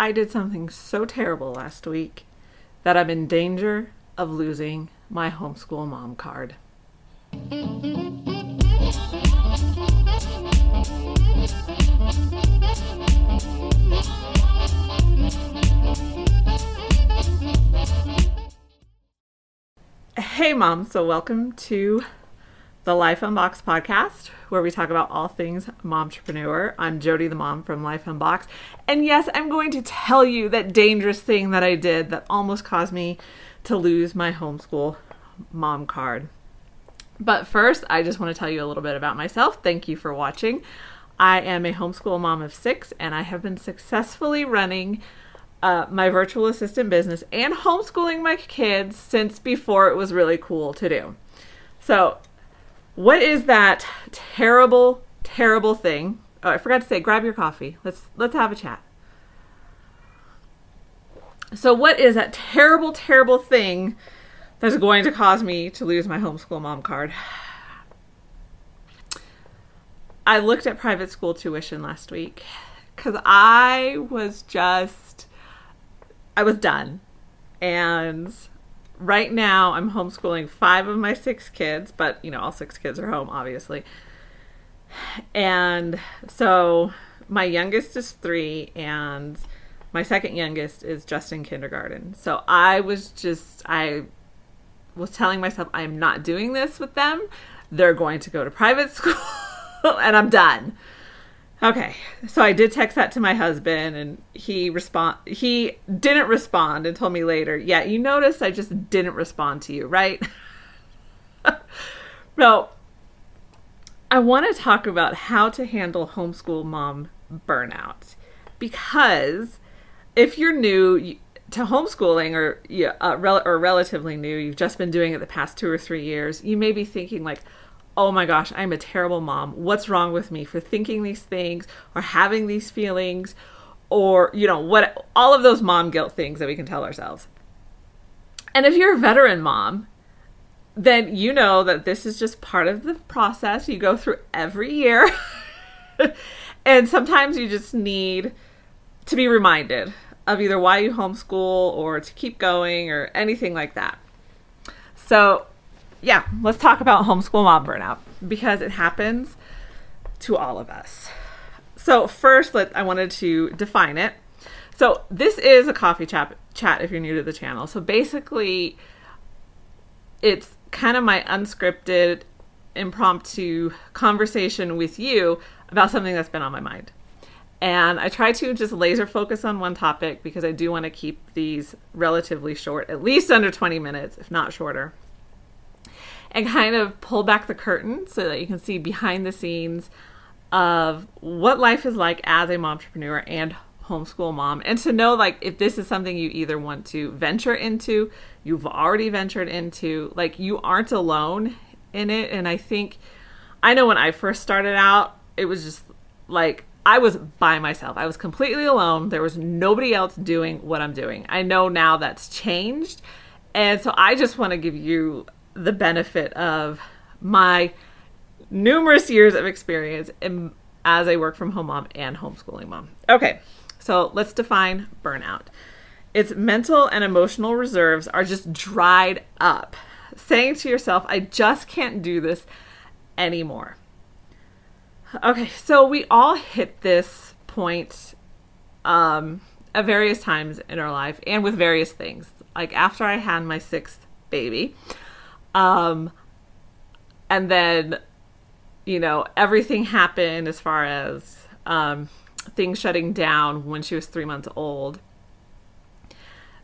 I did something so terrible last week that I'm in danger of losing my homeschool mom card. Hey, mom. So, welcome to the Life Unboxed podcast, where we talk about all things mompreneur. I'm Jody, the mom from Life Unboxed. And yes, I'm going to tell you that dangerous thing that I did that almost caused me to lose my homeschool mom card. But first, I just want to tell you a little bit about myself. Thank you for watching. I am a homeschool mom of six, and I have been successfully running uh, my virtual assistant business and homeschooling my kids since before it was really cool to do. So, what is that terrible, terrible thing? Oh, I forgot to say, grab your coffee. Let's let's have a chat. So, what is that terrible, terrible thing that's going to cause me to lose my homeschool mom card? I looked at private school tuition last week because I was just I was done. And right now I'm homeschooling five of my six kids, but you know, all six kids are home, obviously. And so my youngest is three, and my second youngest is just in kindergarten. So I was just, I was telling myself, I'm not doing this with them. They're going to go to private school, and I'm done. Okay, so I did text that to my husband, and he respond. He didn't respond and told me later. Yeah, you noticed I just didn't respond to you, right? no. I want to talk about how to handle homeschool mom burnout because if you're new to homeschooling or uh, or relatively new, you've just been doing it the past two or three years, you may be thinking like, oh my gosh, I'm a terrible mom. What's wrong with me for thinking these things or having these feelings or, you know, what all of those mom guilt things that we can tell ourselves. And if you're a veteran mom, then you know that this is just part of the process you go through every year. and sometimes you just need to be reminded of either why you homeschool or to keep going or anything like that. So, yeah, let's talk about homeschool mom burnout because it happens to all of us. So first, let I wanted to define it. So this is a coffee chat chat if you're new to the channel. So basically, it's kind of my unscripted, impromptu conversation with you about something that's been on my mind. And I try to just laser focus on one topic because I do want to keep these relatively short, at least under 20 minutes, if not shorter and kind of pull back the curtain so that you can see behind the scenes of what life is like as a mom entrepreneur and homeschool mom. And to know like if this is something you either want to venture into you've already ventured into like you aren't alone in it. And i think i know when i first started out it was just like i was by myself. I was completely alone. There was nobody else doing what i'm doing. I know now that's changed. And so i just want to give you the benefit of my numerous years of experience in, as a work from home mom and homeschooling mom. Okay, so let's define burnout. Its mental and emotional reserves are just dried up, saying to yourself, I just can't do this anymore. Okay, so we all hit this point um, at various times in our life and with various things. Like after I had my sixth baby, um, and then, you know, everything happened as far as um, things shutting down when she was three months old.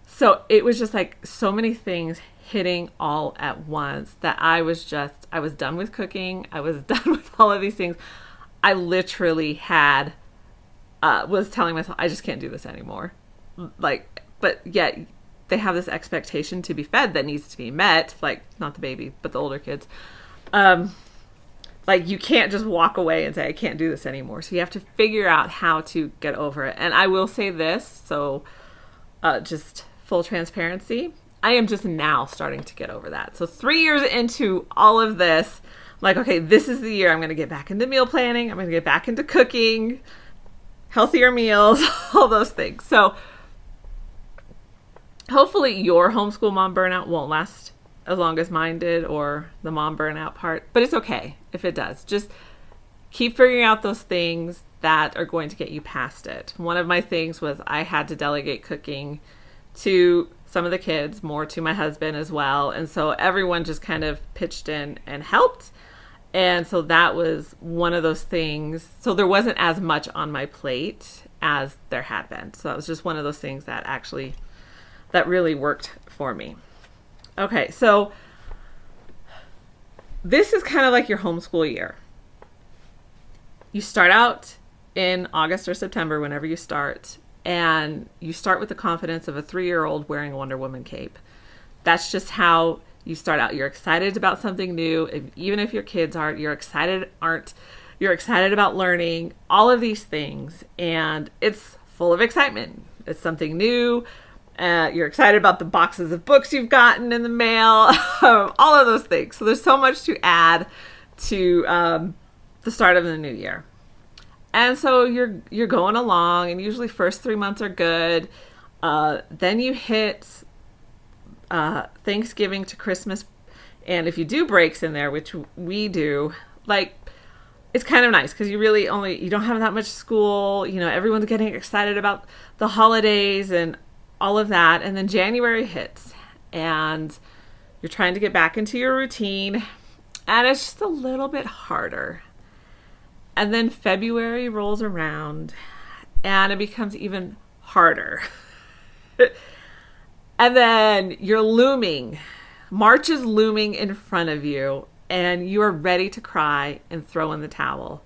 So it was just like so many things hitting all at once that I was just, I was done with cooking. I was done with all of these things. I literally had, uh, was telling myself, I just can't do this anymore. Like, but yet they have this expectation to be fed that needs to be met like not the baby but the older kids. Um like you can't just walk away and say i can't do this anymore. So you have to figure out how to get over it. And i will say this so uh, just full transparency. I am just now starting to get over that. So three years into all of this I'm like okay this is the year i'm going to get back into meal planning. I'm going to get back into cooking healthier meals, all those things. So hopefully your homeschool mom burnout won't last as long as mine did or the mom burnout part, but it's okay if it does. Just keep figuring out those things that are going to get you past it. One of my things was I had to delegate cooking to some of the kids, more to my husband as well. And so everyone just kind of pitched in and helped. And so that was one of those things. So there wasn't as much on my plate as there had been. So that was just one of those things that actually that really worked for me. Okay, so this is kind of like your homeschool year. You start out in August or September, whenever you start, and you start with the confidence of a three year old wearing a Wonder Woman cape. That's just how you start out. You're excited about something new, even if your kids aren't. You're excited aren't. You're excited about learning all of these things, and it's full of excitement. It's something new. Uh, you're excited about the boxes of books you've gotten in the mail, all of those things. So there's so much to add to um, the start of the new year. And so you're you're going along, and usually first three months are good. Uh, then you hit uh, Thanksgiving to Christmas, and if you do breaks in there, which we do, like it's kind of nice because you really only you don't have that much school. You know, everyone's getting excited about the holidays and all of that, and then January hits, and you're trying to get back into your routine, and it's just a little bit harder. And then February rolls around and it becomes even harder. and then you're looming. March is looming in front of you and you are ready to cry and throw in the towel.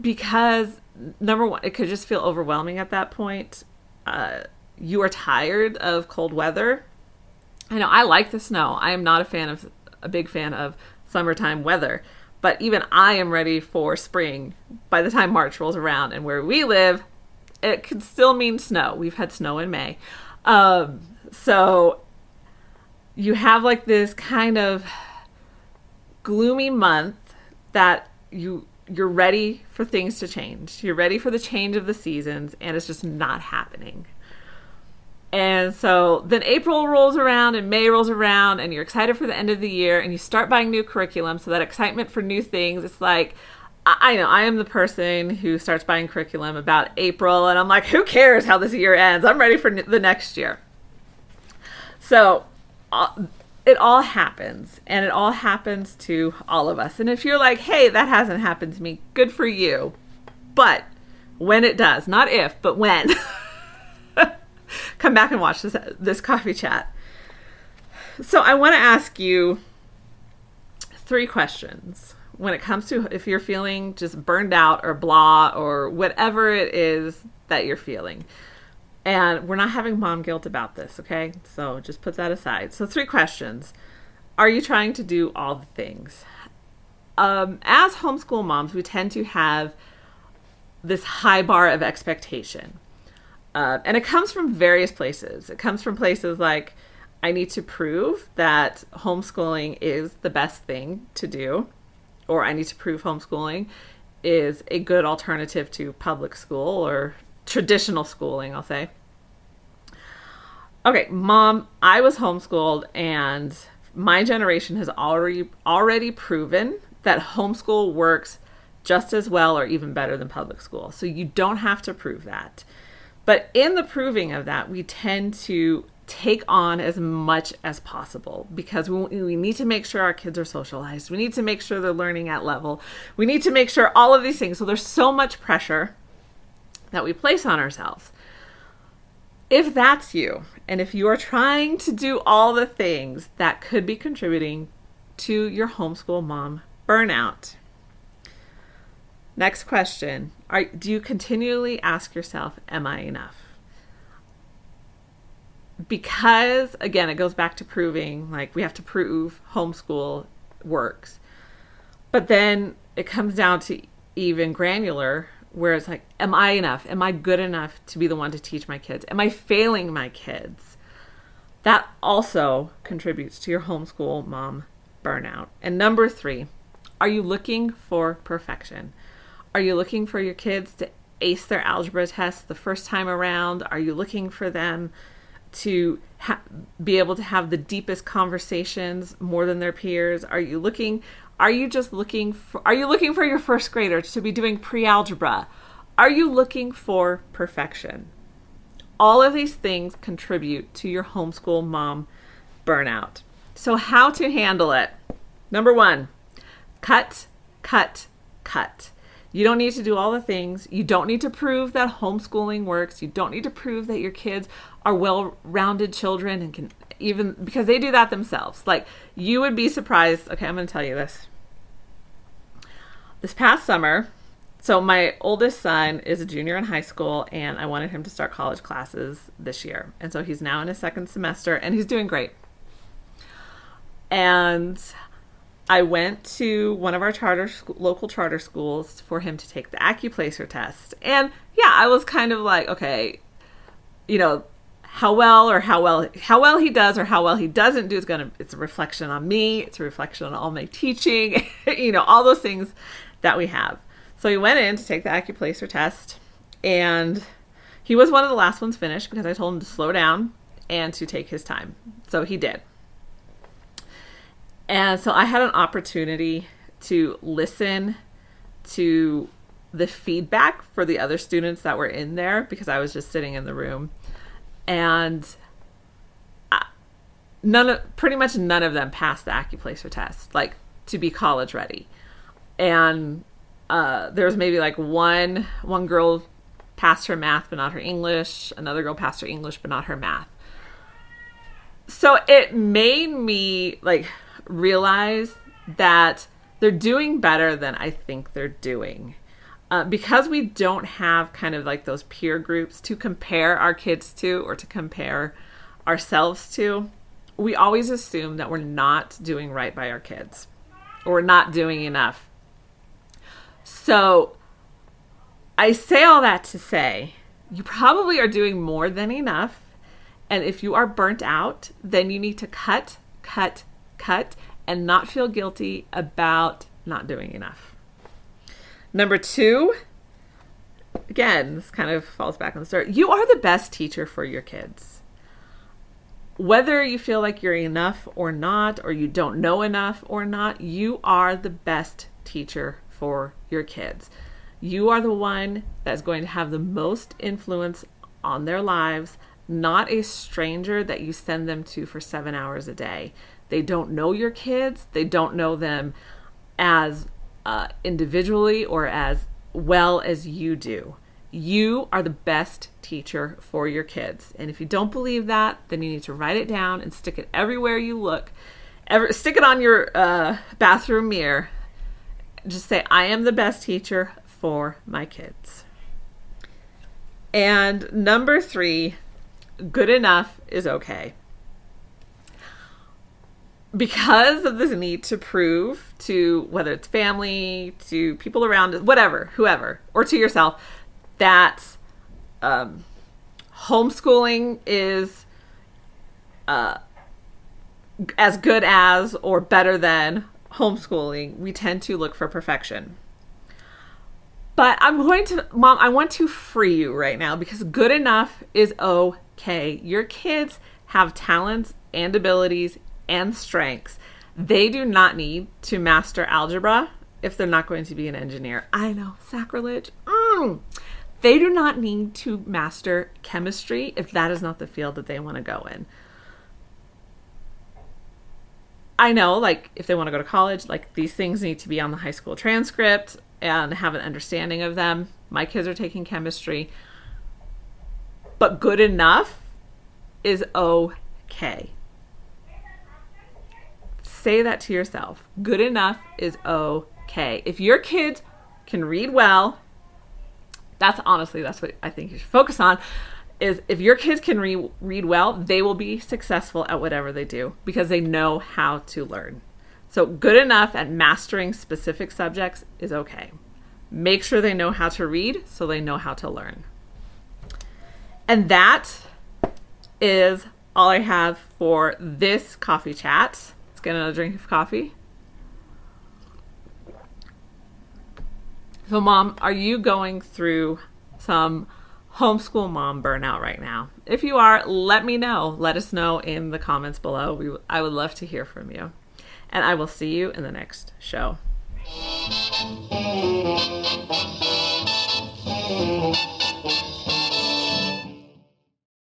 Because, number one, it could just feel overwhelming at that point. Uh, you are tired of cold weather. I know I like the snow. I am not a fan of a big fan of summertime weather. But even I am ready for spring by the time March rolls around. And where we live, it could still mean snow. We've had snow in May. Um, so you have like this kind of gloomy month that you you're ready for things to change. You're ready for the change of the seasons and it's just not happening. And so then April rolls around and May rolls around and you're excited for the end of the year and you start buying new curriculum. So that excitement for new things, it's like, I know I am the person who starts buying curriculum about April and I'm like, who cares how this year ends? I'm ready for the next year. So uh, it all happens and it all happens to all of us. And if you're like, hey, that hasn't happened to me, good for you. But when it does, not if, but when. come back and watch this this coffee chat. So I want to ask you three questions when it comes to if you're feeling just burned out or blah or whatever it is that you're feeling. And we're not having mom guilt about this, okay? So just put that aside. So three questions. Are you trying to do all the things? Um, as homeschool moms, we tend to have this high bar of expectation. Uh, and it comes from various places. It comes from places like I need to prove that homeschooling is the best thing to do, or I need to prove homeschooling is a good alternative to public school or traditional schooling, I'll say. Okay, mom, I was homeschooled and my generation has already already proven that homeschool works just as well or even better than public school. So you don't have to prove that. But in the proving of that, we tend to take on as much as possible because we, we need to make sure our kids are socialized. We need to make sure they're learning at level. We need to make sure all of these things. So there's so much pressure that we place on ourselves. If that's you, and if you are trying to do all the things that could be contributing to your homeschool mom burnout, Next question. Are, do you continually ask yourself, Am I enough? Because, again, it goes back to proving, like, we have to prove homeschool works. But then it comes down to even granular, where it's like, Am I enough? Am I good enough to be the one to teach my kids? Am I failing my kids? That also contributes to your homeschool mom burnout. And number three, are you looking for perfection? Are you looking for your kids to ace their algebra test the first time around? Are you looking for them to ha- be able to have the deepest conversations more than their peers? Are you looking are you just looking for are you looking for your first grader to be doing pre-algebra? Are you looking for perfection? All of these things contribute to your homeschool mom burnout. So how to handle it? Number 1, cut, cut, cut. You don't need to do all the things. You don't need to prove that homeschooling works. You don't need to prove that your kids are well rounded children and can even because they do that themselves. Like you would be surprised. Okay, I'm going to tell you this. This past summer, so my oldest son is a junior in high school and I wanted him to start college classes this year. And so he's now in his second semester and he's doing great. And I went to one of our charter sc- local charter schools for him to take the Accuplacer test. And yeah, I was kind of like, okay, you know, how well or how well how well he does or how well he doesn't do is going to it's a reflection on me it's a reflection on all my teaching you know all those things that we have. So he went in to take the accuplacer test and he was one of the last ones finished because i told him to slow down and to take his time. So he did and so i had an opportunity to listen to the feedback for the other students that were in there because i was just sitting in the room. And none of pretty much none of them passed the accuplacer test like to be college ready. And uh, there was maybe like one one girl passed her math but not her english. Another girl passed her english but not her math. So it made me like realize that they're doing better than i think they're doing uh, because we don't have kind of like those peer groups to compare our kids to or to compare ourselves to, we always assume that we're not doing right by our kids or not doing enough. So I say all that to say you probably are doing more than enough. And if you are burnt out, then you need to cut, cut, cut, and not feel guilty about not doing enough. Number two, again, this kind of falls back on the start. You are the best teacher for your kids. Whether you feel like you're enough or not, or you don't know enough or not, you are the best teacher for your kids. You are the one that's going to have the most influence on their lives, not a stranger that you send them to for seven hours a day. They don't know your kids, they don't know them as uh, individually or as well as you do. You are the best teacher for your kids. And if you don't believe that, then you need to write it down and stick it everywhere you look. Ever, stick it on your uh, bathroom mirror. Just say, I am the best teacher for my kids. And number three, good enough is okay because of this need to prove to whether it's family, to people around, whatever, whoever, or to yourself, that um, homeschooling is uh, as good as or better than homeschooling, we tend to look for perfection. But I'm going to, mom, I want to free you right now because good enough is okay. Your kids have talents and abilities and strengths. They do not need to master algebra if they're not going to be an engineer. I know, sacrilege. Mm. They do not need to master chemistry if that is not the field that they want to go in. I know, like, if they want to go to college, like, these things need to be on the high school transcript and have an understanding of them. My kids are taking chemistry. But good enough is okay say that to yourself. Good enough is okay. If your kids can read well, that's honestly that's what I think you should focus on is if your kids can re- read well, they will be successful at whatever they do because they know how to learn. So good enough at mastering specific subjects is okay. Make sure they know how to read so they know how to learn. And that is all I have for this coffee chat get another drink of coffee. So, mom, are you going through some homeschool mom burnout right now? If you are, let me know. Let us know in the comments below. We, I would love to hear from you. And I will see you in the next show.